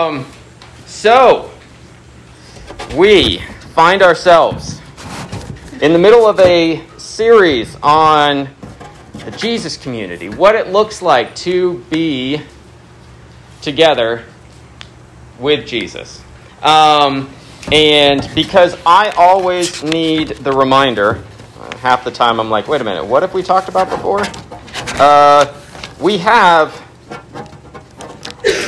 Um, so, we find ourselves in the middle of a series on the Jesus community, what it looks like to be together with Jesus. Um, and because I always need the reminder, half the time I'm like, wait a minute, what have we talked about before? Uh, we have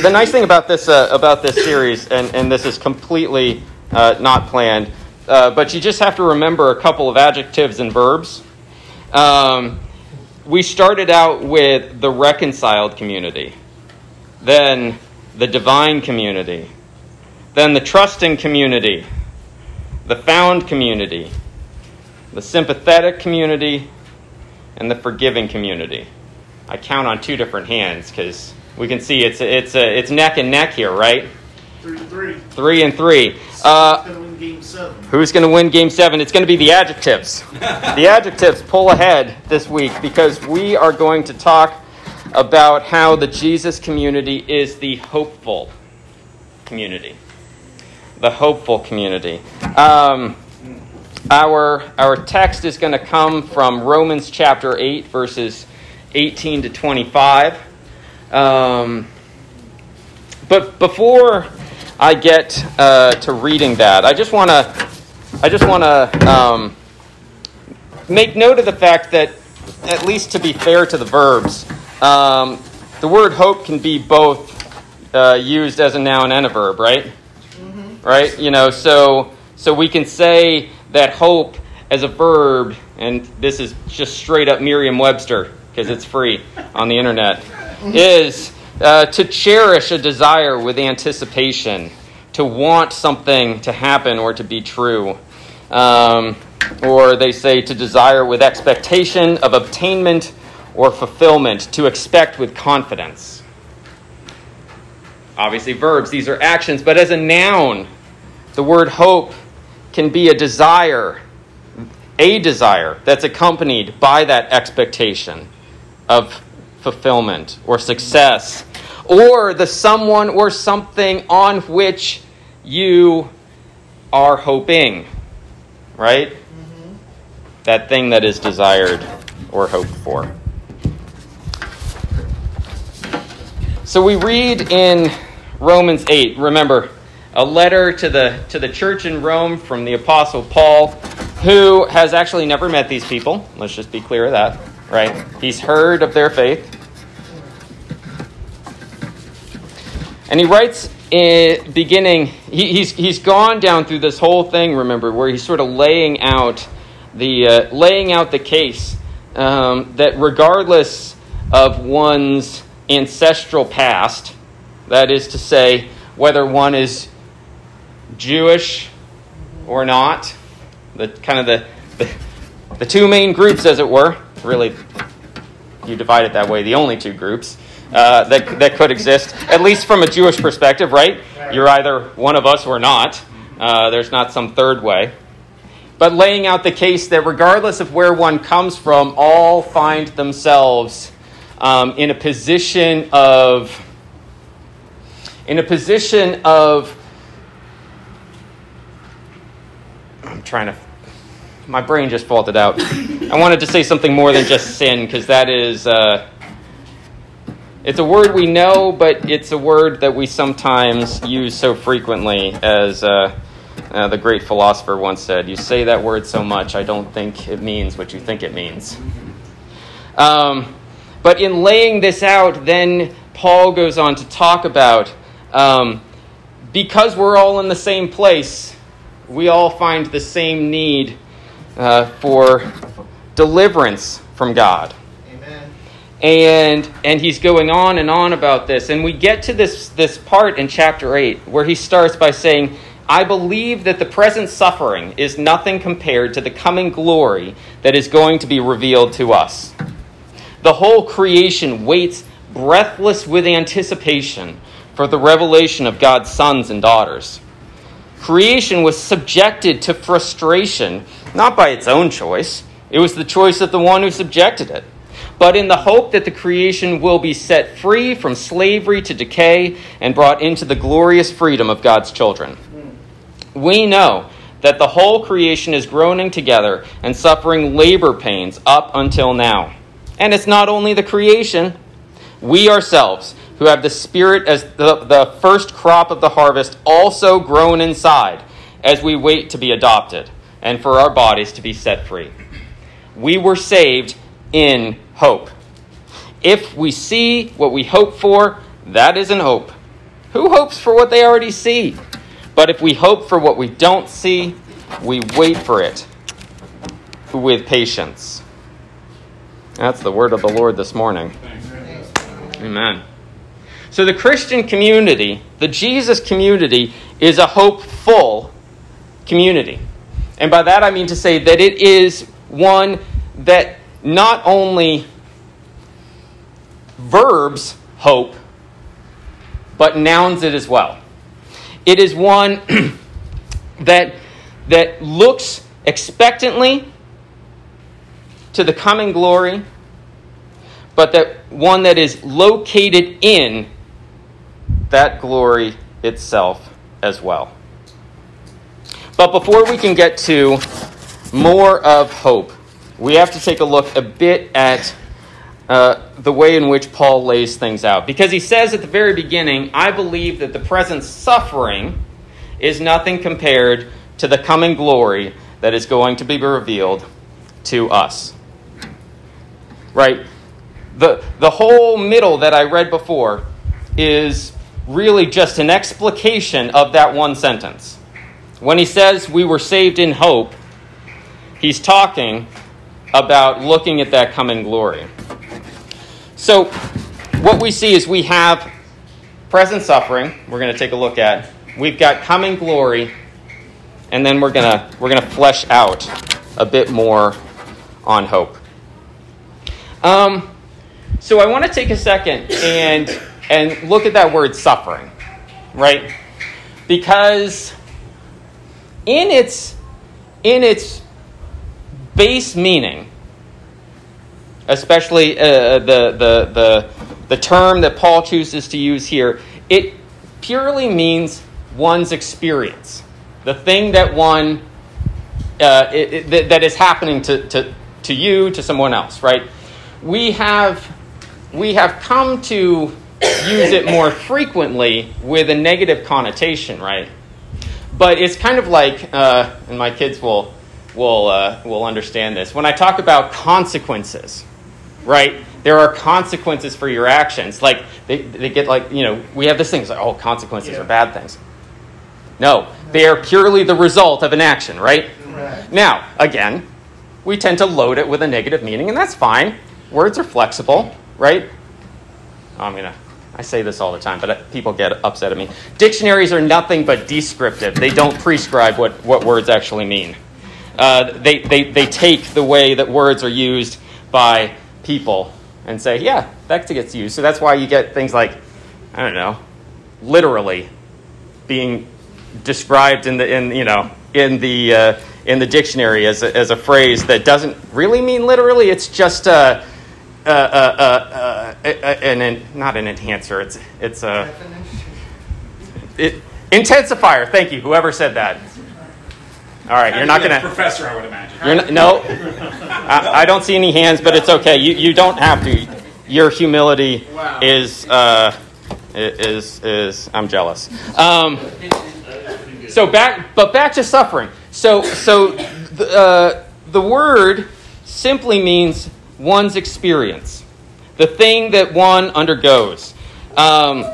the nice thing about this uh, about this series, and, and this is completely uh, not planned, uh, but you just have to remember a couple of adjectives and verbs. Um, we started out with the reconciled community, then the divine community, then the trusting community, the found community, the sympathetic community, and the forgiving community. I count on two different hands because we can see it's it's it's neck and neck here, right? Three and three. Three and three. Uh, going to win game seven. Who's going to win game seven? It's going to be the adjectives. the adjectives pull ahead this week because we are going to talk about how the Jesus community is the hopeful community. The hopeful community. Um, our, our text is going to come from Romans chapter 8, verses 18 to 25. Um, but before I get uh, to reading that, I just want to I just want to um, make note of the fact that, at least to be fair to the verbs, um, the word hope can be both uh, used as a noun and a verb, right? Mm-hmm. Right? You know, so so we can say that hope as a verb, and this is just straight up Merriam-Webster because it's free on the internet is uh, to cherish a desire with anticipation, to want something to happen or to be true. Um, or they say to desire with expectation of obtainment or fulfillment, to expect with confidence. Obviously, verbs, these are actions, but as a noun, the word hope can be a desire, a desire that's accompanied by that expectation of fulfillment or success, or the someone or something on which you are hoping, right? Mm-hmm. That thing that is desired or hoped for. So we read in Romans 8, remember, a letter to the, to the church in Rome from the Apostle Paul, who has actually never met these people. Let's just be clear of that right? He's heard of their faith. And he writes in beginning, he, he's, he's gone down through this whole thing, remember, where he's sort of laying out the, uh, laying out the case um, that regardless of one's ancestral past, that is to say, whether one is Jewish or not, the kind of the, the, the two main groups, as it were, really, you divide it that way, the only two groups uh, that, that could exist, at least from a Jewish perspective, right? You're either one of us or not. Uh, there's not some third way. But laying out the case that regardless of where one comes from, all find themselves um, in a position of in a position of I'm trying to my brain just faulted out. I wanted to say something more than just sin because that is uh, it's a word we know, but it's a word that we sometimes use so frequently as. Uh, uh, the great philosopher once said, You say that word so much, I don't think it means what you think it means. Um, but in laying this out, then Paul goes on to talk about um, because we're all in the same place, we all find the same need uh, for deliverance from God. And and he's going on and on about this, and we get to this this part in chapter eight where he starts by saying, "I believe that the present suffering is nothing compared to the coming glory that is going to be revealed to us. The whole creation waits breathless with anticipation for the revelation of God's sons and daughters." Creation was subjected to frustration not by its own choice. It was the choice of the one who subjected it. But in the hope that the creation will be set free from slavery to decay and brought into the glorious freedom of God's children. We know that the whole creation is groaning together and suffering labor pains up until now. And it's not only the creation, we ourselves, who have the Spirit as the, the first crop of the harvest, also groan inside as we wait to be adopted and for our bodies to be set free. We were saved in hope. If we see what we hope for, that isn't hope. Who hopes for what they already see? But if we hope for what we don't see, we wait for it with patience. That's the word of the Lord this morning. Amen. So, the Christian community, the Jesus community, is a hopeful community. And by that I mean to say that it is one that not only verbs hope, but nouns it as well. It is one that, that looks expectantly to the coming glory, but that one that is located in that glory itself as well. But before we can get to more of hope, we have to take a look a bit at uh, the way in which Paul lays things out. Because he says at the very beginning, I believe that the present suffering is nothing compared to the coming glory that is going to be revealed to us. Right? The, the whole middle that I read before is really just an explication of that one sentence. When he says we were saved in hope, he's talking about looking at that coming glory. So, what we see is we have present suffering, we're going to take a look at. We've got coming glory, and then we're going to we're going to flesh out a bit more on hope. Um, so I want to take a second and and look at that word suffering, right? Because in its in its base meaning, especially uh, the, the, the, the term that Paul chooses to use here, it purely means one's experience. The thing that one, uh, it, it, that is happening to, to, to you, to someone else, right? We have, we have come to use it more frequently with a negative connotation, right? But it's kind of like, uh, and my kids will, will, uh, will understand this. When I talk about consequences, right? There are consequences for your actions. Like, they, they get like, you know, we have this thing, it's like, oh, consequences yeah. are bad things. No, they are purely the result of an action, right? right? Now, again, we tend to load it with a negative meaning, and that's fine. Words are flexible, right? I'm going to, I say this all the time, but uh, people get upset at me. Dictionaries are nothing but descriptive, they don't prescribe what, what words actually mean. Uh, they, they, they take the way that words are used by people and say, yeah, that gets used. So that's why you get things like, I don't know, literally being described in the in you know in the uh, in the dictionary as a, as a phrase that doesn't really mean literally. It's just a, a, a, a an not an enhancer. It's it's a it, intensifier. Thank you, whoever said that. All right, you're not going to. Professor, I would imagine. Not, no, I, I, don't see any hands, but it's okay. You, you don't have to. Your humility wow. is, uh, is, is, I'm jealous. Um, so back, but back to suffering. So, so the, uh, the word simply means one's experience, the thing that one undergoes. Um,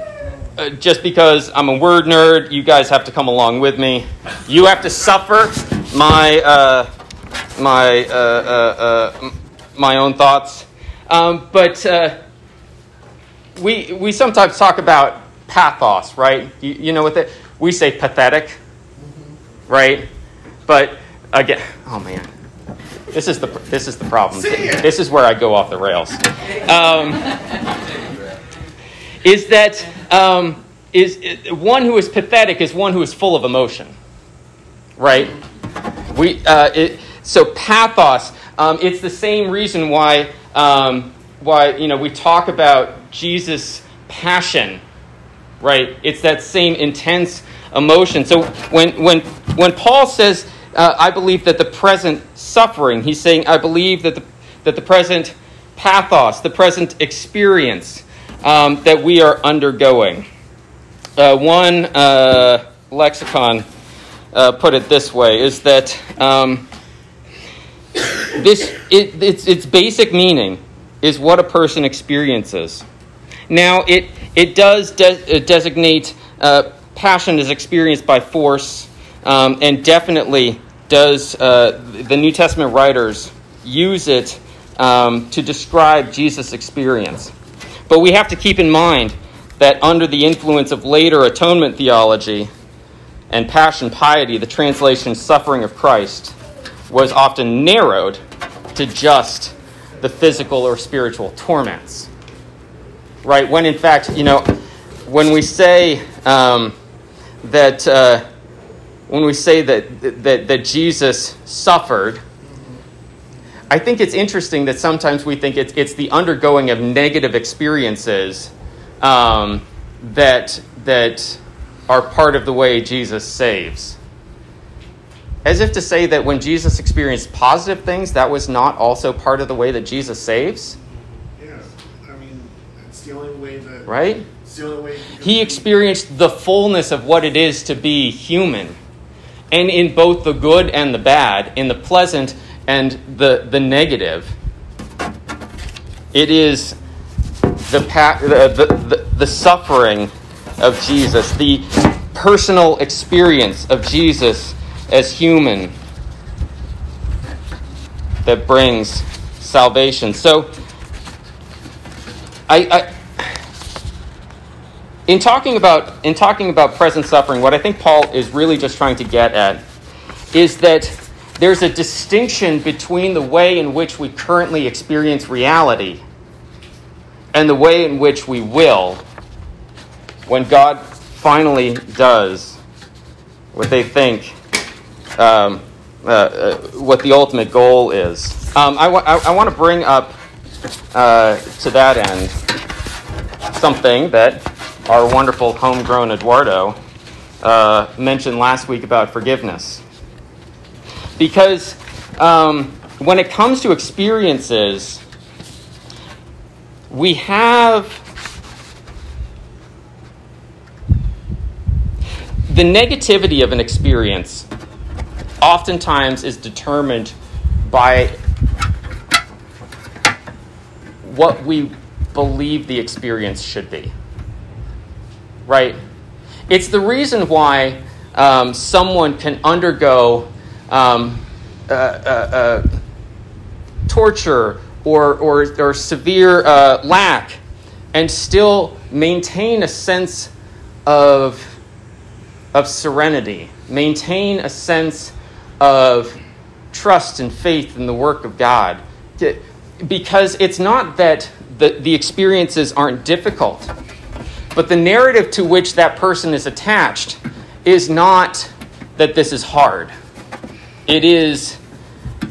uh, just because I'm a word nerd, you guys have to come along with me. You have to suffer my uh, my uh, uh, uh my own thoughts. Um, but uh, we we sometimes talk about pathos, right? You, you know what? That we say pathetic, right? But again, oh man, this is the this is the problem. This is where I go off the rails. Um, is that um, is, one who is pathetic is one who is full of emotion, right? We uh, it, so pathos. Um, it's the same reason why um, why you know we talk about Jesus' passion, right? It's that same intense emotion. So when when when Paul says, uh, "I believe that the present suffering," he's saying, "I believe that the that the present pathos, the present experience um, that we are undergoing." Uh, one uh, lexicon uh, put it this way: is that um, this it, its its basic meaning is what a person experiences. Now, it, it does de- designate uh, passion as experienced by force, um, and definitely does uh, the New Testament writers use it um, to describe Jesus' experience. But we have to keep in mind that under the influence of later atonement theology and passion piety, the translation suffering of Christ was often narrowed to just the physical or spiritual torments. Right? When in fact, you know, when we say um, that, uh, when we say that, that, that Jesus suffered, I think it's interesting that sometimes we think it's, it's the undergoing of negative experiences um, that, that are part of the way Jesus saves. As if to say that when Jesus experienced positive things, that was not also part of the way that Jesus saves. Yeah, I mean, it's the only way that. Right? It's the only way. He experienced the fullness of what it is to be human. And in both the good and the bad, in the pleasant and the, the negative, it is the, pa- the, the, the suffering of Jesus, the personal experience of Jesus as human that brings salvation. So, I, I, in talking about in talking about present suffering, what I think Paul is really just trying to get at is that there's a distinction between the way in which we currently experience reality and the way in which we will when God finally does what they think um, uh, uh, what the ultimate goal is. Um, I, wa- I, want to bring up uh, to that end something that our wonderful homegrown Eduardo uh, mentioned last week about forgiveness. Because um, when it comes to experiences, we have the negativity of an experience oftentimes is determined by what we believe the experience should be. Right? It's the reason why um, someone can undergo um, uh, uh, uh, torture or, or, or severe uh, lack and still maintain a sense of, of serenity, maintain a sense of trust and faith in the work of God. Because it's not that the, the experiences aren't difficult, but the narrative to which that person is attached is not that this is hard, it is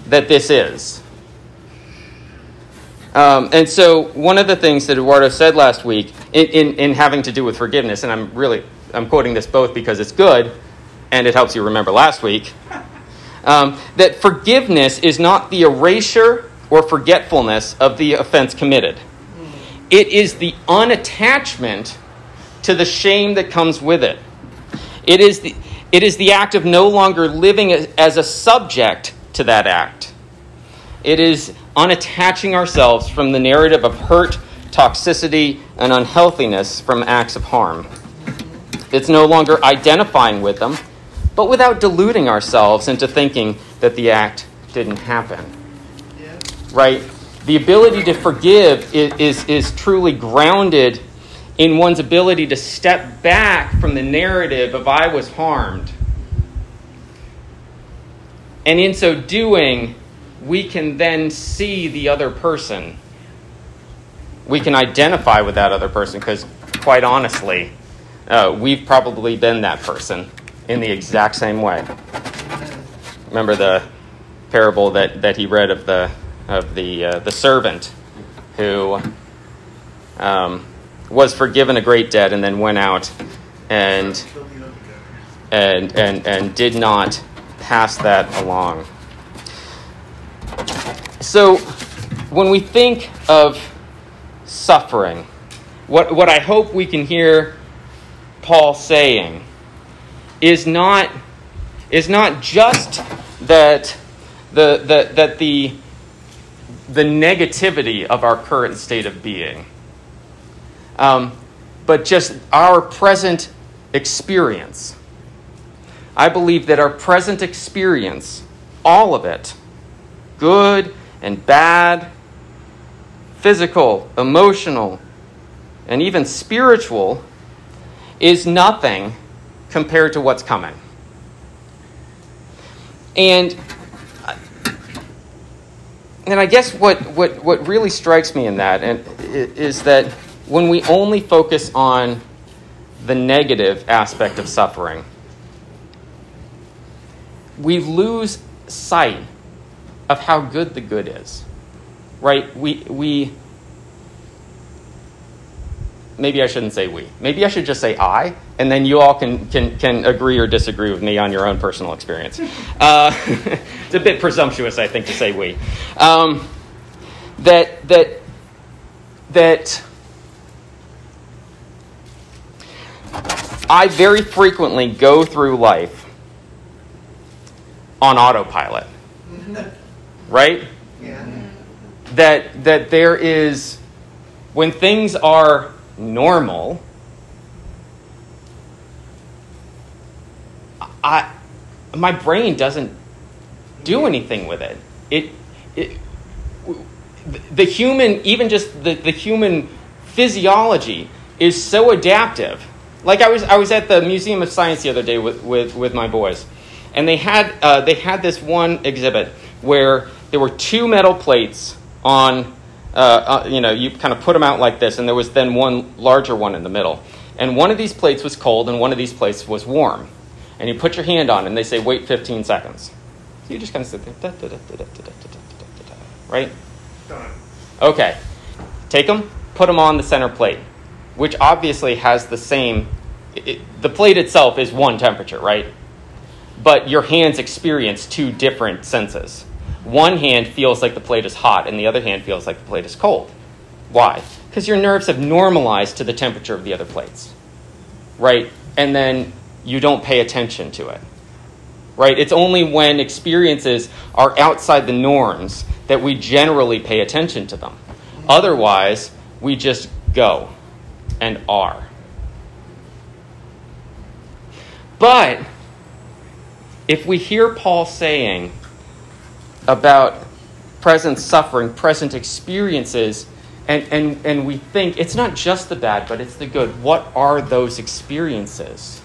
that this is. Um, and so, one of the things that Eduardo said last week in, in, in having to do with forgiveness, and I'm really I'm quoting this both because it's good and it helps you remember last week, um, that forgiveness is not the erasure or forgetfulness of the offense committed. It is the unattachment to the shame that comes with it. It is the, it is the act of no longer living as a subject to that act. It is unattaching ourselves from the narrative of hurt, toxicity, and unhealthiness from acts of harm. It's no longer identifying with them but without deluding ourselves into thinking that the act didn't happen. Yeah. Right? The ability to forgive is, is, is, truly grounded in one's ability to step back from the narrative of I was harmed. And in so doing, we can then see the other person. We can identify with that other person because, quite honestly, uh, we've probably been that person in the exact same way. Remember the parable that, that he read of the, of the, uh, the servant who um, was forgiven a great debt and then went out and, and, and, and did not pass that along. So, when we think of suffering, what, what I hope we can hear Paul saying is not, is not just that the, the, that the, the negativity of our current state of being, um, but just our present experience. I believe that our present experience, all of it, good and bad, physical, emotional, and even spiritual, is nothing compared to what's coming. And and I guess what, what, what really strikes me in that and, is that when we only focus on the negative aspect of suffering, we lose sight of how good the good is. Right? We, we maybe I shouldn't say we. Maybe I should just say I, and then you all can, can, can agree or disagree with me on your own personal experience. Uh, it's a bit presumptuous, I think, to say we. Um, that, that, that I very frequently go through life on autopilot. Right? Yeah. That, that there is, when things are normal, I, my brain doesn't do anything with it. It, it the human, even just the, the human physiology is so adaptive. Like I was, I was at the Museum of Science the other day with, with, with my boys, and they had, uh, they had this one exhibit where there were two metal plates on uh, uh, you know, you kind of put them out like this, and there was then one larger one in the middle. And one of these plates was cold, and one of these plates was warm. And you put your hand on, it, and they say, wait 15 seconds. So you just kind of sit there, right? Okay. Take them, put them on the center plate, which obviously has the same. It, the plate itself is one temperature, right? But your hands experience two different senses one hand feels like the plate is hot and the other hand feels like the plate is cold. Why? Because your nerves have normalized to the temperature of the other plates. Right? And then you don't pay attention to it. Right? It's only when experiences are outside the norms that we generally pay attention to them. Otherwise, we just go and are. But if we hear Paul saying, about present suffering, present experiences, and, and, and we think it's not just the bad, but it's the good. What are those experiences?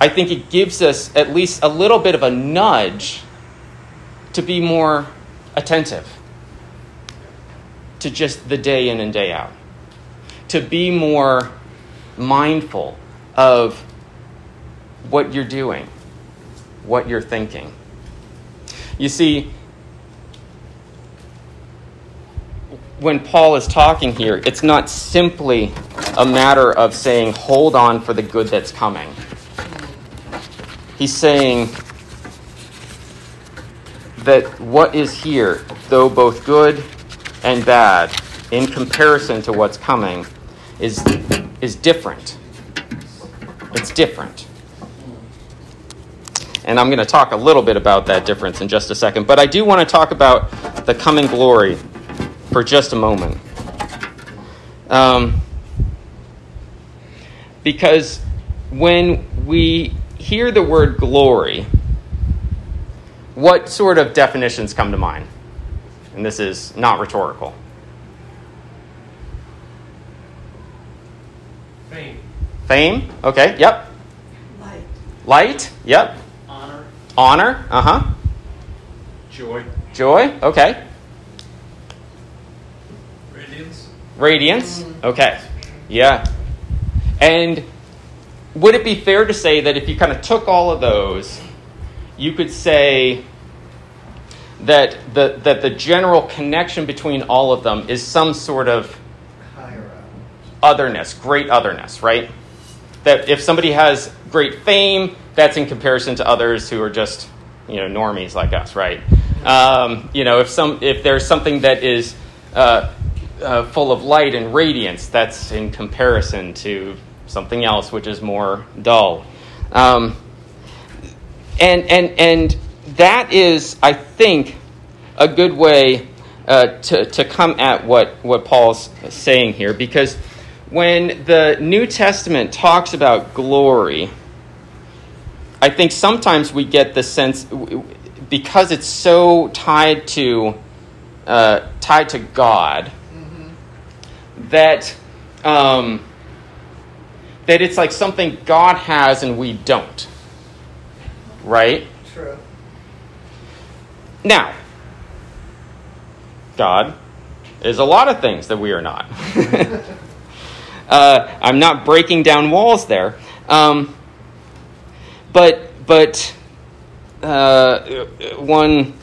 I think it gives us at least a little bit of a nudge to be more attentive to just the day in and day out, to be more mindful of what you're doing, what you're thinking. You see, when Paul is talking here, it's not simply a matter of saying, hold on for the good that's coming. He's saying that what is here, though both good and bad, in comparison to what's coming, is, is different. It's different. And I'm going to talk a little bit about that difference in just a second. But I do want to talk about the coming glory for just a moment. Um, because when we hear the word glory, what sort of definitions come to mind? And this is not rhetorical. Fame. Okay, yep. Light. Light? Yep. Honor. Honor, uh huh. Joy. Joy, okay. Radiance. Radiance, okay. Yeah. And would it be fair to say that if you kind of took all of those, you could say that the, that the general connection between all of them is some sort of otherness, great otherness, right? That if somebody has great fame, that's in comparison to others who are just, you know, normies like us, right? Um, you know, if some if there's something that is uh, uh, full of light and radiance, that's in comparison to something else which is more dull. Um, and and and that is, I think, a good way uh, to to come at what what Paul's saying here, because when the New Testament talks about glory, I think sometimes we get the sense because it's so tied to uh, tied to God mm-hmm. that um, that it's like something God has and we don't, right? True. Now, God is a lot of things that we are not. Uh, I'm not breaking down walls there. Um, but but uh, one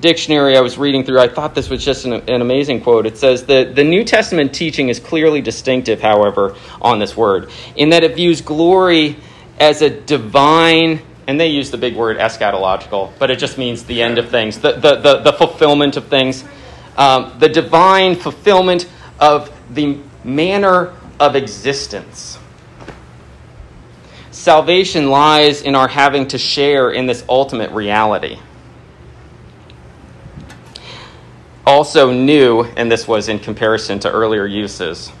dictionary I was reading through, I thought this was just an, an, amazing quote. It says that the New Testament teaching is clearly distinctive, however, on this word, in that it views glory as a divine, and they use the big word eschatological, but it just means the end of things, the, the, the, the fulfillment of things, um, the divine fulfillment of the manner of existence. Salvation lies in our having to share in this ultimate reality. Also, new, and this was in comparison to earlier uses,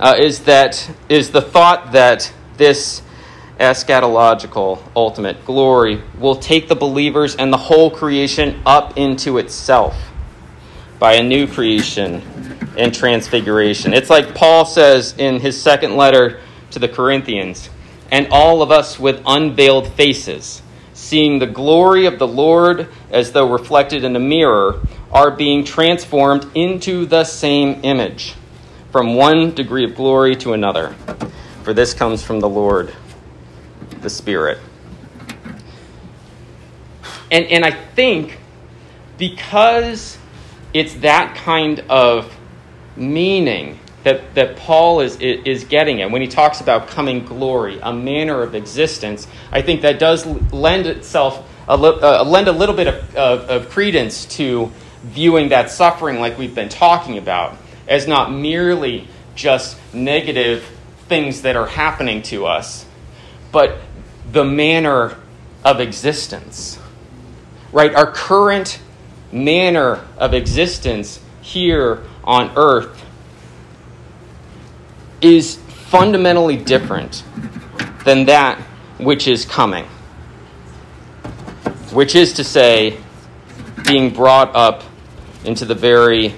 uh, is that is the thought that this eschatological ultimate glory will take the believers and the whole creation up into itself by a new creation and transfiguration. It's like Paul says in his second letter to the Corinthians and all of us with unveiled faces, seeing the glory of the Lord as though reflected in a mirror, are being transformed into the same image, from one degree of glory to another. For this comes from the Lord, the Spirit. And, and I think because it's that kind of meaning that, that Paul is, is getting at when he talks about coming glory, a manner of existence. I think that does lend itself a, uh, lend a little bit of, of, of credence to viewing that suffering, like we've been talking about, as not merely just negative things that are happening to us, but the manner of existence. Right? Our current manner of existence here on earth is fundamentally different than that which is coming, which is to say, being brought up into the very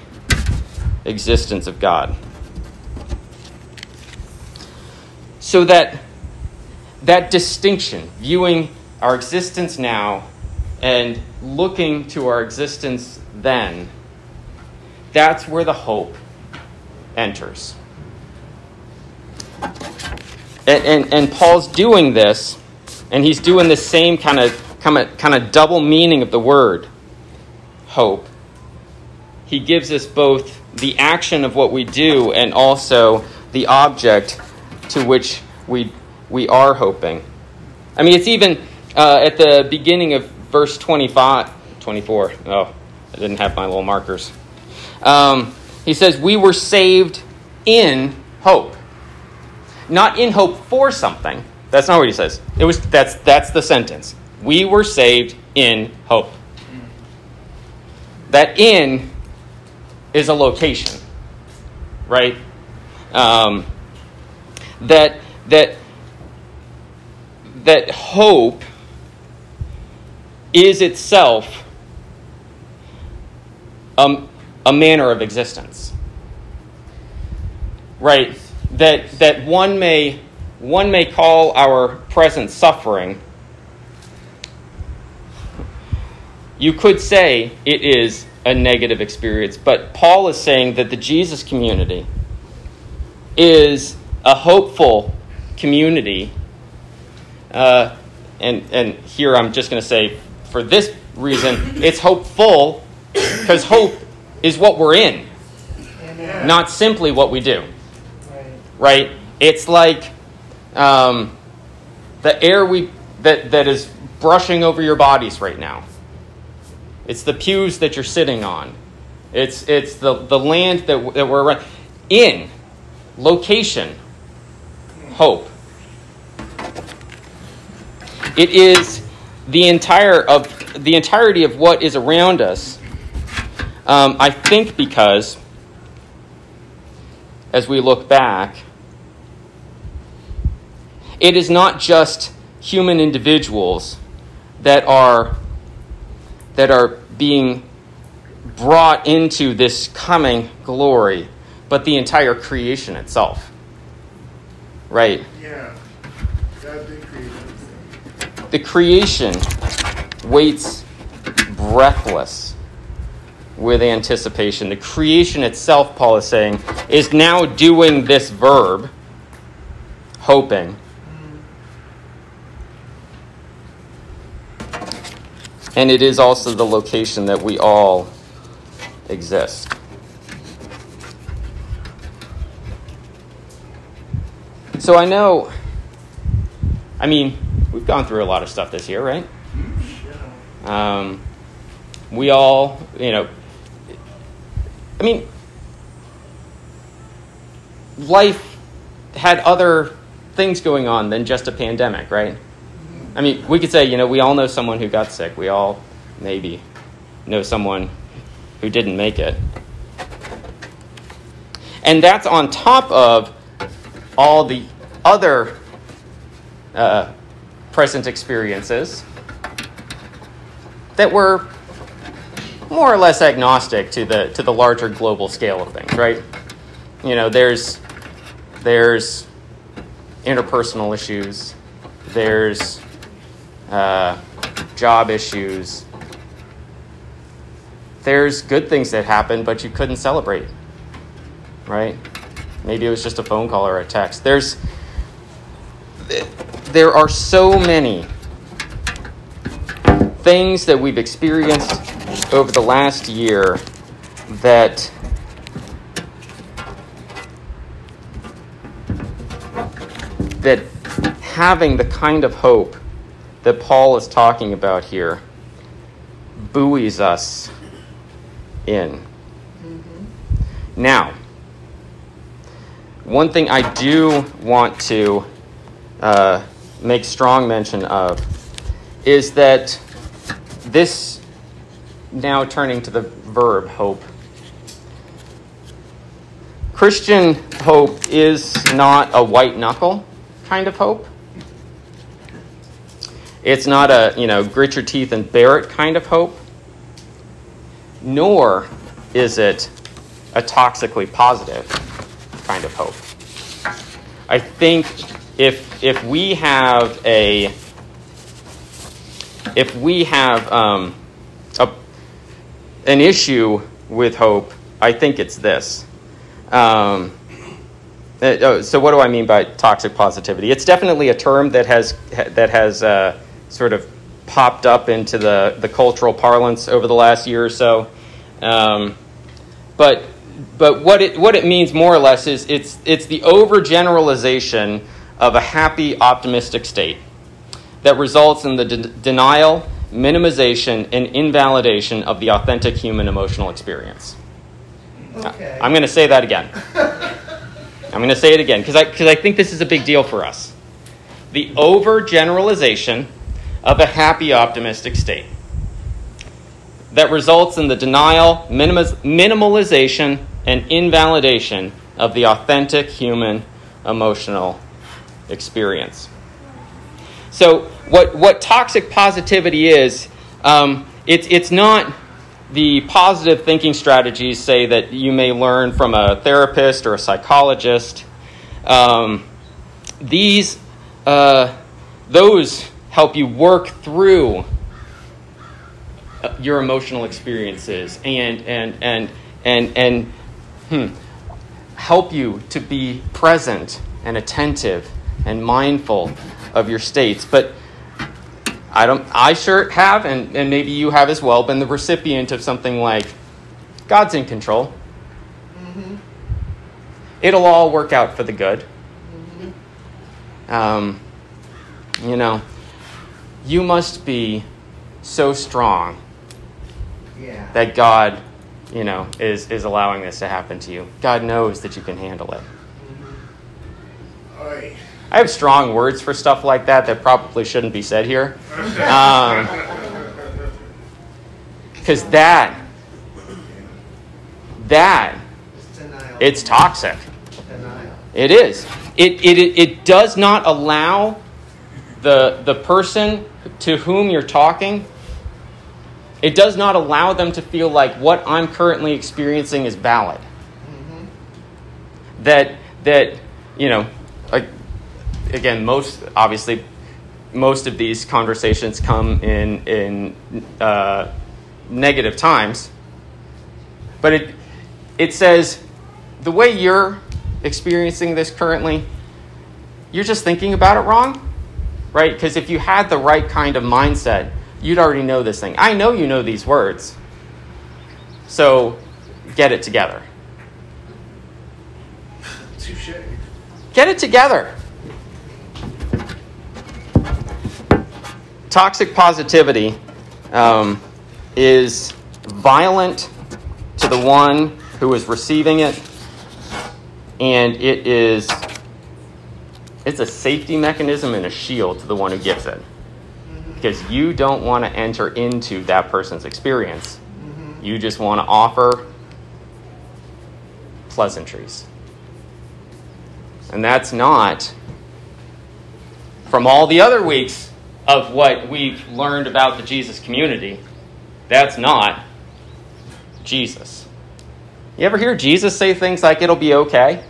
existence of God. So that that distinction, viewing our existence now and looking to our existence then, that's where the hope enters. And, and, and Paul's doing this, and he's doing the same kind of, kind of, kind of double meaning of the word hope. He gives us both the action of what we do and also the object to which we, we are hoping. I mean, it's even uh, at the beginning of verse 25, 24. Oh, I didn't have my little markers. Um, he says, We were saved in hope. Not in hope for something. That's not what he says. It was that's that's the sentence. We were saved in hope. That in is a location, right? Um, that that that hope is itself um, a manner of existence. Right? That, that one, may, one may call our present suffering. You could say it is a negative experience, but Paul is saying that the Jesus community is a hopeful community. Uh, and, and here I'm just going to say, for this reason, it's hopeful Because hope is what we're in, Amen. not simply what we do. Right. Right? It's like um, the air we that, that is brushing over your bodies right now. It's the pews that you're sitting on. It's, it's the, the land that, that we're around. in. Location. Hope. It is the entire of the entirety of what is around us. Um, I think because as we look back, it is not just human individuals that are that are being brought into this coming glory, but the entire creation itself. Right? Yeah. God did create everything. The creation waits breathless with anticipation. The creation itself, Paul is saying, is now doing this verb, hoping. And it is also the location that we all exist. So I know, I mean, we've gone through a lot of stuff this year, right? Um, we all, you know, I mean, life had other things going on than just a pandemic, right? I mean, we could say, you know, we all know someone who got sick. We all maybe know someone who didn't make it. And that's on top of all the other uh, present experiences that were more or less agnostic to the to the larger global scale of things, right? You know, there's there's interpersonal issues, there's uh, job issues, there's good things that happen, but you couldn't celebrate, right? Maybe it was just a phone call or a text. There's there are so many things that we've experienced over the last year that that having the kind of hope that Paul is talking about here buoys us in. Now, one thing I do want to uh, make strong mention of is that this, now turning to the verb hope, Christian hope is not a white knuckle kind of hope. It's not a, you know, grit your teeth and bear it kind of hope. Nor is it a toxically positive kind of hope. I think if if we have a if we have um, an issue with hope, I think it's this. Um, uh, oh, so, what do I mean by toxic positivity? It's definitely a term that has that has uh, sort of popped up into the, the cultural parlance over the last year or so. Um, but but what it what it means more or less is it's it's the overgeneralization of a happy optimistic state that results in the de- denial, minimization, and invalidation of the authentic human emotional experience. Uh, okay. I'm going to say that again. I'm going to say it again because I, cause I think this is a big deal for us. The overgeneralization of a happy optimistic state that results in the denial, minimiz- minimalization, and invalidation of the authentic human emotional experience. So, what, what toxic positivity is, um, it's, it's not the positive thinking strategies, say, that you may learn from a therapist or a psychologist. Um, these, uh, those help you work through uh, your emotional experiences and, and, and, and, and hmm, help you to be present and attentive and mindful of your states. But I don't I sure have and, and maybe you have as well been the recipient of something like God's in control. Mm-hmm. It'll all work out for the good. Mm-hmm. Um, you know, you must be so strong Yeah. that God, you know, is, is allowing this to happen to you. God knows that you can handle it. Mm-hmm. Oi. I have strong words for stuff like that that probably shouldn't be said here. Because that, that, It's toxic. It is. It, it, it, does not allow the, the person to whom you're talking, it does not allow them to feel like what I'm currently experiencing is valid. Mm-hmm. That, that you know, again, most, obviously, most of these conversations come in, in uh, negative times. But it, it says the way you're experiencing this currently, you're just thinking about it wrong, right? Because if you had the right kind of mindset, you'd already know this thing. I know you know these words. So get it together. Touche. Get it together. Toxic positivity um, is violent to the one who is receiving it, and it is it's a safety mechanism and a shield to the one who gives it, because you don't want to enter into that person's experience. Mm-hmm. You just want to offer pleasantries. And that's not from all the other weeks of what we've learned about the Jesus community. That's not Jesus. You ever hear Jesus say things like, it'll be okay?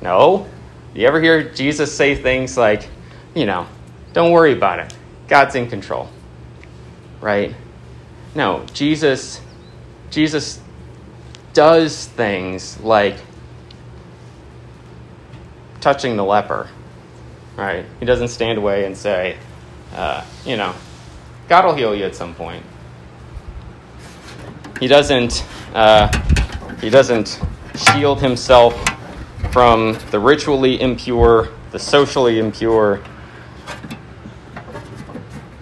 No. You ever hear Jesus say things like, you know, don't worry about it. God's in control. Right? No, Jesus Jesus does things like touching the leper, right? He doesn't stand away and say, uh, you know, God will heal you at some point. He doesn't. Uh, he doesn't shield himself from the ritually impure, the socially impure.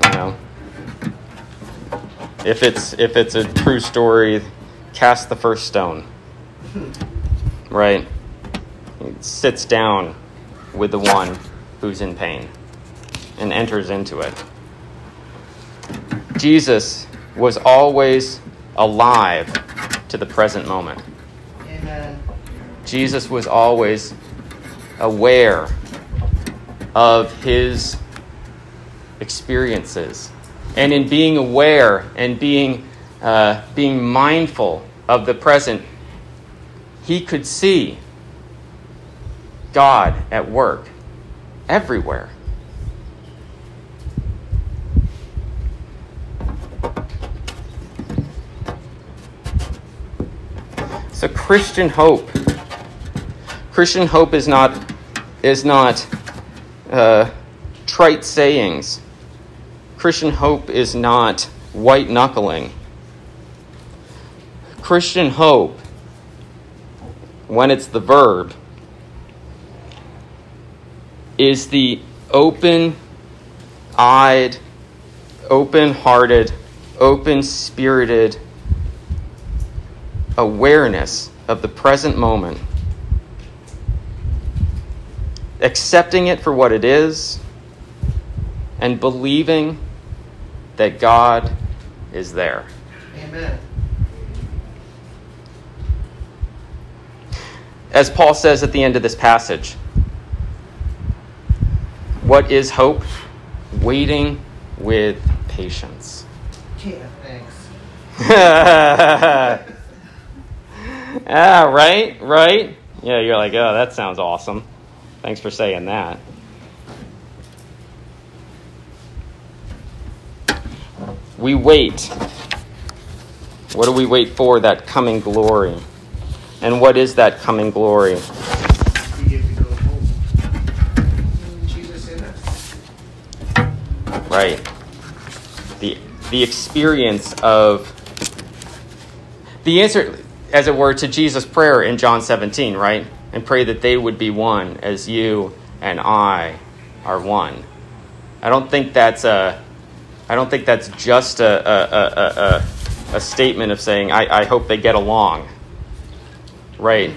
You know, if it's if it's a true story, cast the first stone. Right? He sits down with the one who's in pain and enters into it. Jesus was always alive to the present moment. Amen. Jesus was always aware of his experiences. And in being aware and being, uh, being mindful of the present, he could see God at work everywhere. So Christian hope. Christian hope is not is not uh, trite sayings. Christian hope is not white knuckling. Christian hope, when it's the verb, is the open eyed, open hearted, open spirited awareness of the present moment, accepting it for what it is, and believing that God is there. Amen. As Paul says at the end of this passage, what is hope? Waiting with patience. Yeah, thanks. ah, right, right. Yeah, you're like, oh, that sounds awesome. Thanks for saying that. We wait. What do we wait for? That coming glory. And what is that coming glory? Right. The the experience of the answer, as it were, to Jesus' prayer in John 17, right? And pray that they would be one as you and I are one. I don't think that's a, I don't think that's just a, a, a, a, a statement of saying, I, I hope they get along. Right?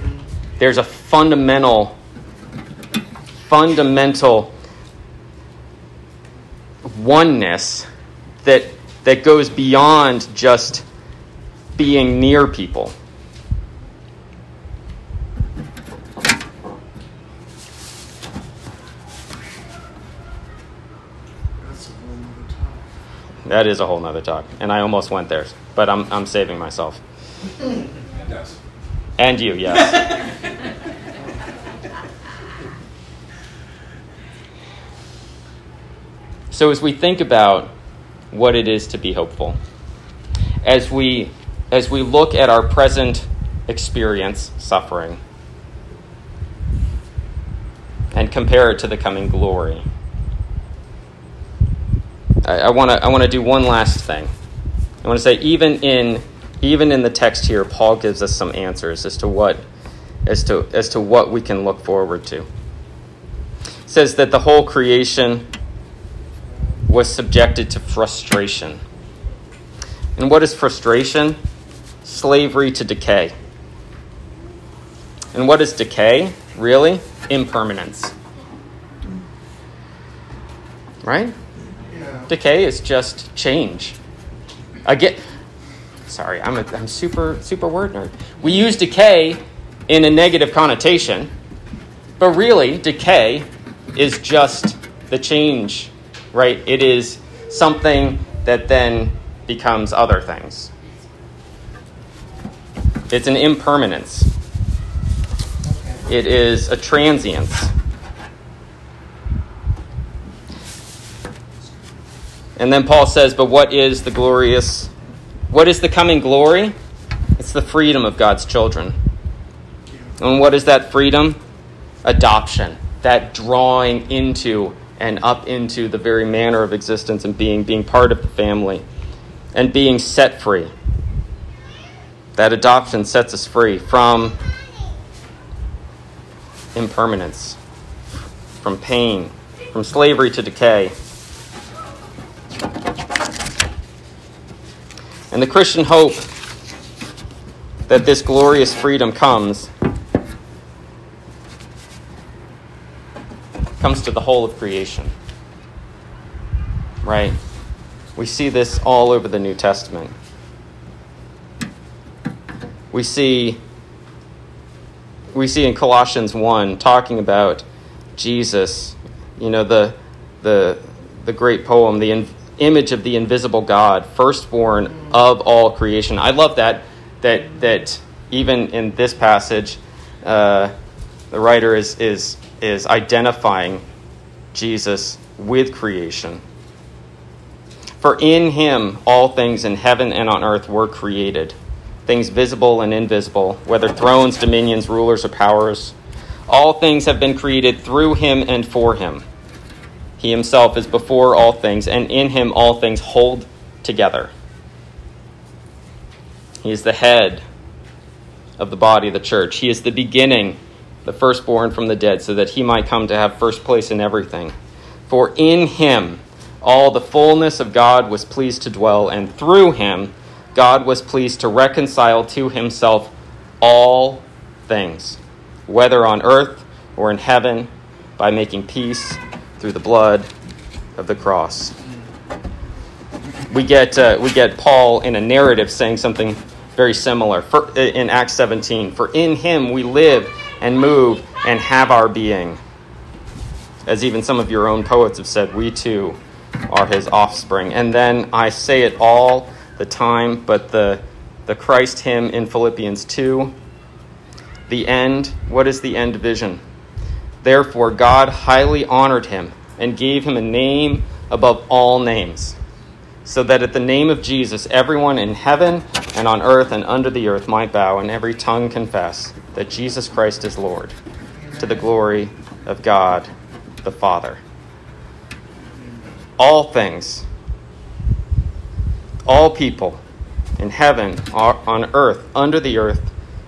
There's a fundamental, fundamental oneness that, that goes beyond just being near people. That's a whole nother talk. That is a whole nother talk. And I almost went there, but I'm, I'm saving myself. It does. And you, yes. so, as we think about what it is to be hopeful, as we, as we look at our present experience, suffering, and compare it to the coming glory, I want to I want to do one last thing. I want to say even in even in the text here, Paul gives us some answers as to what as to as to what we can look forward to. Says that the whole creation was subjected to frustration. And what is frustration? Slavery to decay. And what is decay? Really? Impermanence. Right? Yeah. Decay is just change. I get. sorry, I'm, a, I'm super, super word nerd. We use decay in a negative connotation, but really, decay is just the change, right? It is something that then becomes other things. It's an impermanence, it is a transience. And then Paul says, But what is the glorious, what is the coming glory? It's the freedom of God's children. And what is that freedom? Adoption, that drawing into and up into the very manner of existence and being, being part of the family, and being set free. That adoption sets us free from impermanence, from pain, from slavery to decay. And the Christian hope that this glorious freedom comes comes to the whole of creation. Right? We see this all over the New Testament. We see we see in Colossians 1 talking about Jesus, you know, the the the great poem, the in, image of the invisible God, firstborn of all creation. I love that that that even in this passage, uh, the writer is is is identifying Jesus with creation. For in him all things in heaven and on earth were created, things visible and invisible, whether thrones, dominions, rulers, or powers. All things have been created through him and for him. He himself is before all things, and in him all things hold together. He is the head of the body of the church. He is the beginning, the firstborn from the dead, so that he might come to have first place in everything. For in him all the fullness of God was pleased to dwell, and through him God was pleased to reconcile to himself all things, whether on earth or in heaven, by making peace through the blood of the cross. We get, uh, we get Paul in a narrative saying something very similar For, in Acts 17. For in him we live and move and have our being. As even some of your own poets have said, we too are his offspring. And then I say it all the time, but the, the Christ hymn in Philippians 2, the end, what is the end vision? Therefore, God highly honored him and gave him a name above all names, so that at the name of Jesus, everyone in heaven and on earth and under the earth might bow, and every tongue confess that Jesus Christ is Lord, to the glory of God the Father. All things, all people in heaven, on earth, under the earth,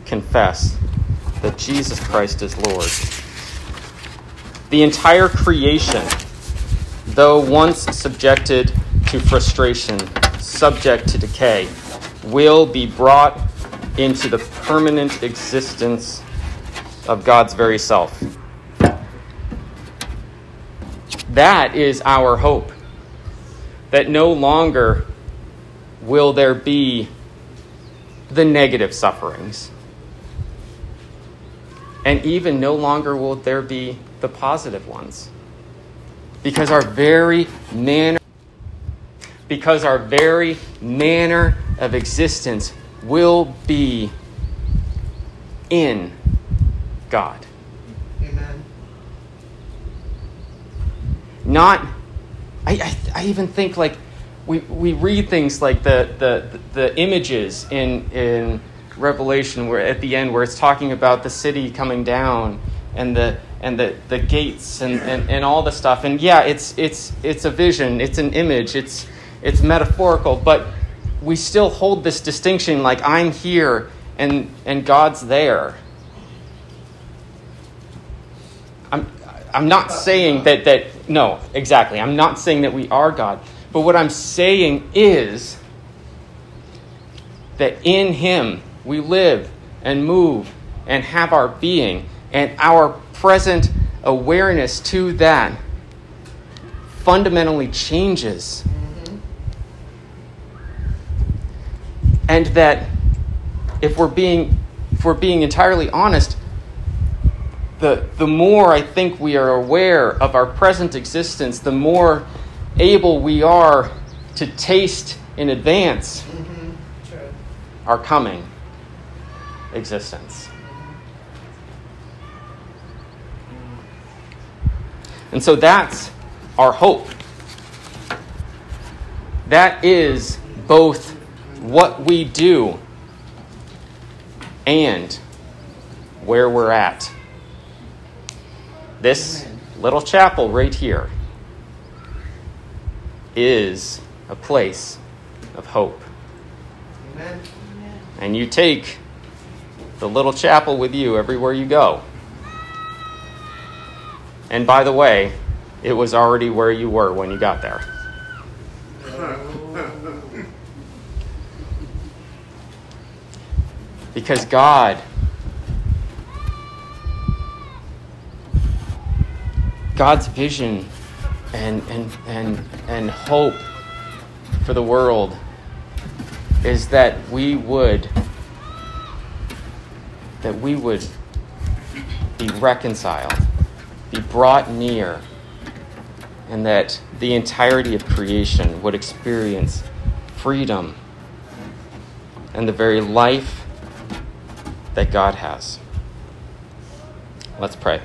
confess that Jesus Christ is Lord. The entire creation, though once subjected to frustration, subject to decay, will be brought into the permanent existence of God's very self. That is our hope. That no longer will there be the negative sufferings. And even no longer will there be the positive ones. Because our very manner because our very manner of existence will be in God. Amen. Not, I, I, I, even think like we, we read things like the, the, the images in, in Revelation where at the end where it's talking about the city coming down and the and the, the gates and, and, and all the stuff. And yeah, it's it's it's a vision, it's an image, it's it's metaphorical, but we still hold this distinction like I'm here and, and God's there. I'm, I'm not saying that, that, no, exactly. I'm not saying that we are God. But what I'm saying is that in Him we live and move and have our being, and our present awareness to that fundamentally changes and that if we're being if we're being entirely honest the the more i think we are aware of our present existence the more able we are to taste in advance mm-hmm. our coming existence and so that's our hope that is both what we do and where we're at. This little chapel right here is a place of hope. Amen. And you take the little chapel with you everywhere you go. And by the way, it was already where you were when you got there. Because God, God's vision and, and, and, and hope for the world is that we would that we would be reconciled, be brought near, and that the entirety of creation would experience freedom and the very life that God has. Let's pray.